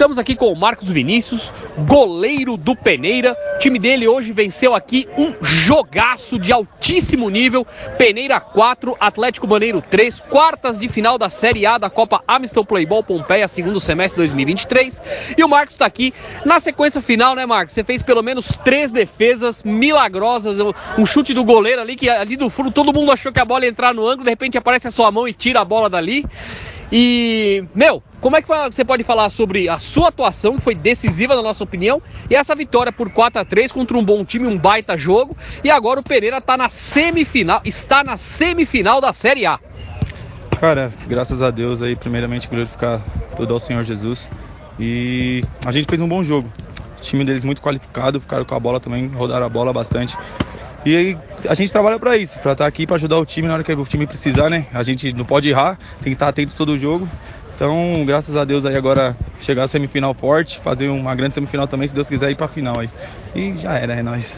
Estamos aqui com o Marcos Vinícius, goleiro do Peneira. O time dele hoje venceu aqui um jogaço de altíssimo nível. Peneira 4, Atlético Maneiro 3, quartas de final da Série A da Copa Amistel Playball Pompeia, segundo semestre 2023. E o Marcos está aqui na sequência final, né, Marcos? Você fez pelo menos três defesas milagrosas, um chute do goleiro ali que ali do fundo todo mundo achou que a bola ia entrar no ângulo, de repente aparece a sua mão e tira a bola dali. E, meu, como é que você pode falar sobre a sua atuação, que foi decisiva na nossa opinião, e essa vitória por 4 a 3 contra um bom time, um baita jogo, e agora o Pereira está na semifinal, está na semifinal da Série A. Cara, graças a Deus aí, primeiramente glorificar todo ao Senhor Jesus. E a gente fez um bom jogo. O time deles muito qualificado, ficaram com a bola também, rodaram a bola bastante. E a gente trabalha para isso, para estar tá aqui para ajudar o time na hora que o time precisar, né? A gente não pode errar, tem que estar tá atento todo o jogo. Então, graças a Deus aí agora chegar a semifinal forte, fazer uma grande semifinal também, se Deus quiser ir para final aí. E já era, é nóis.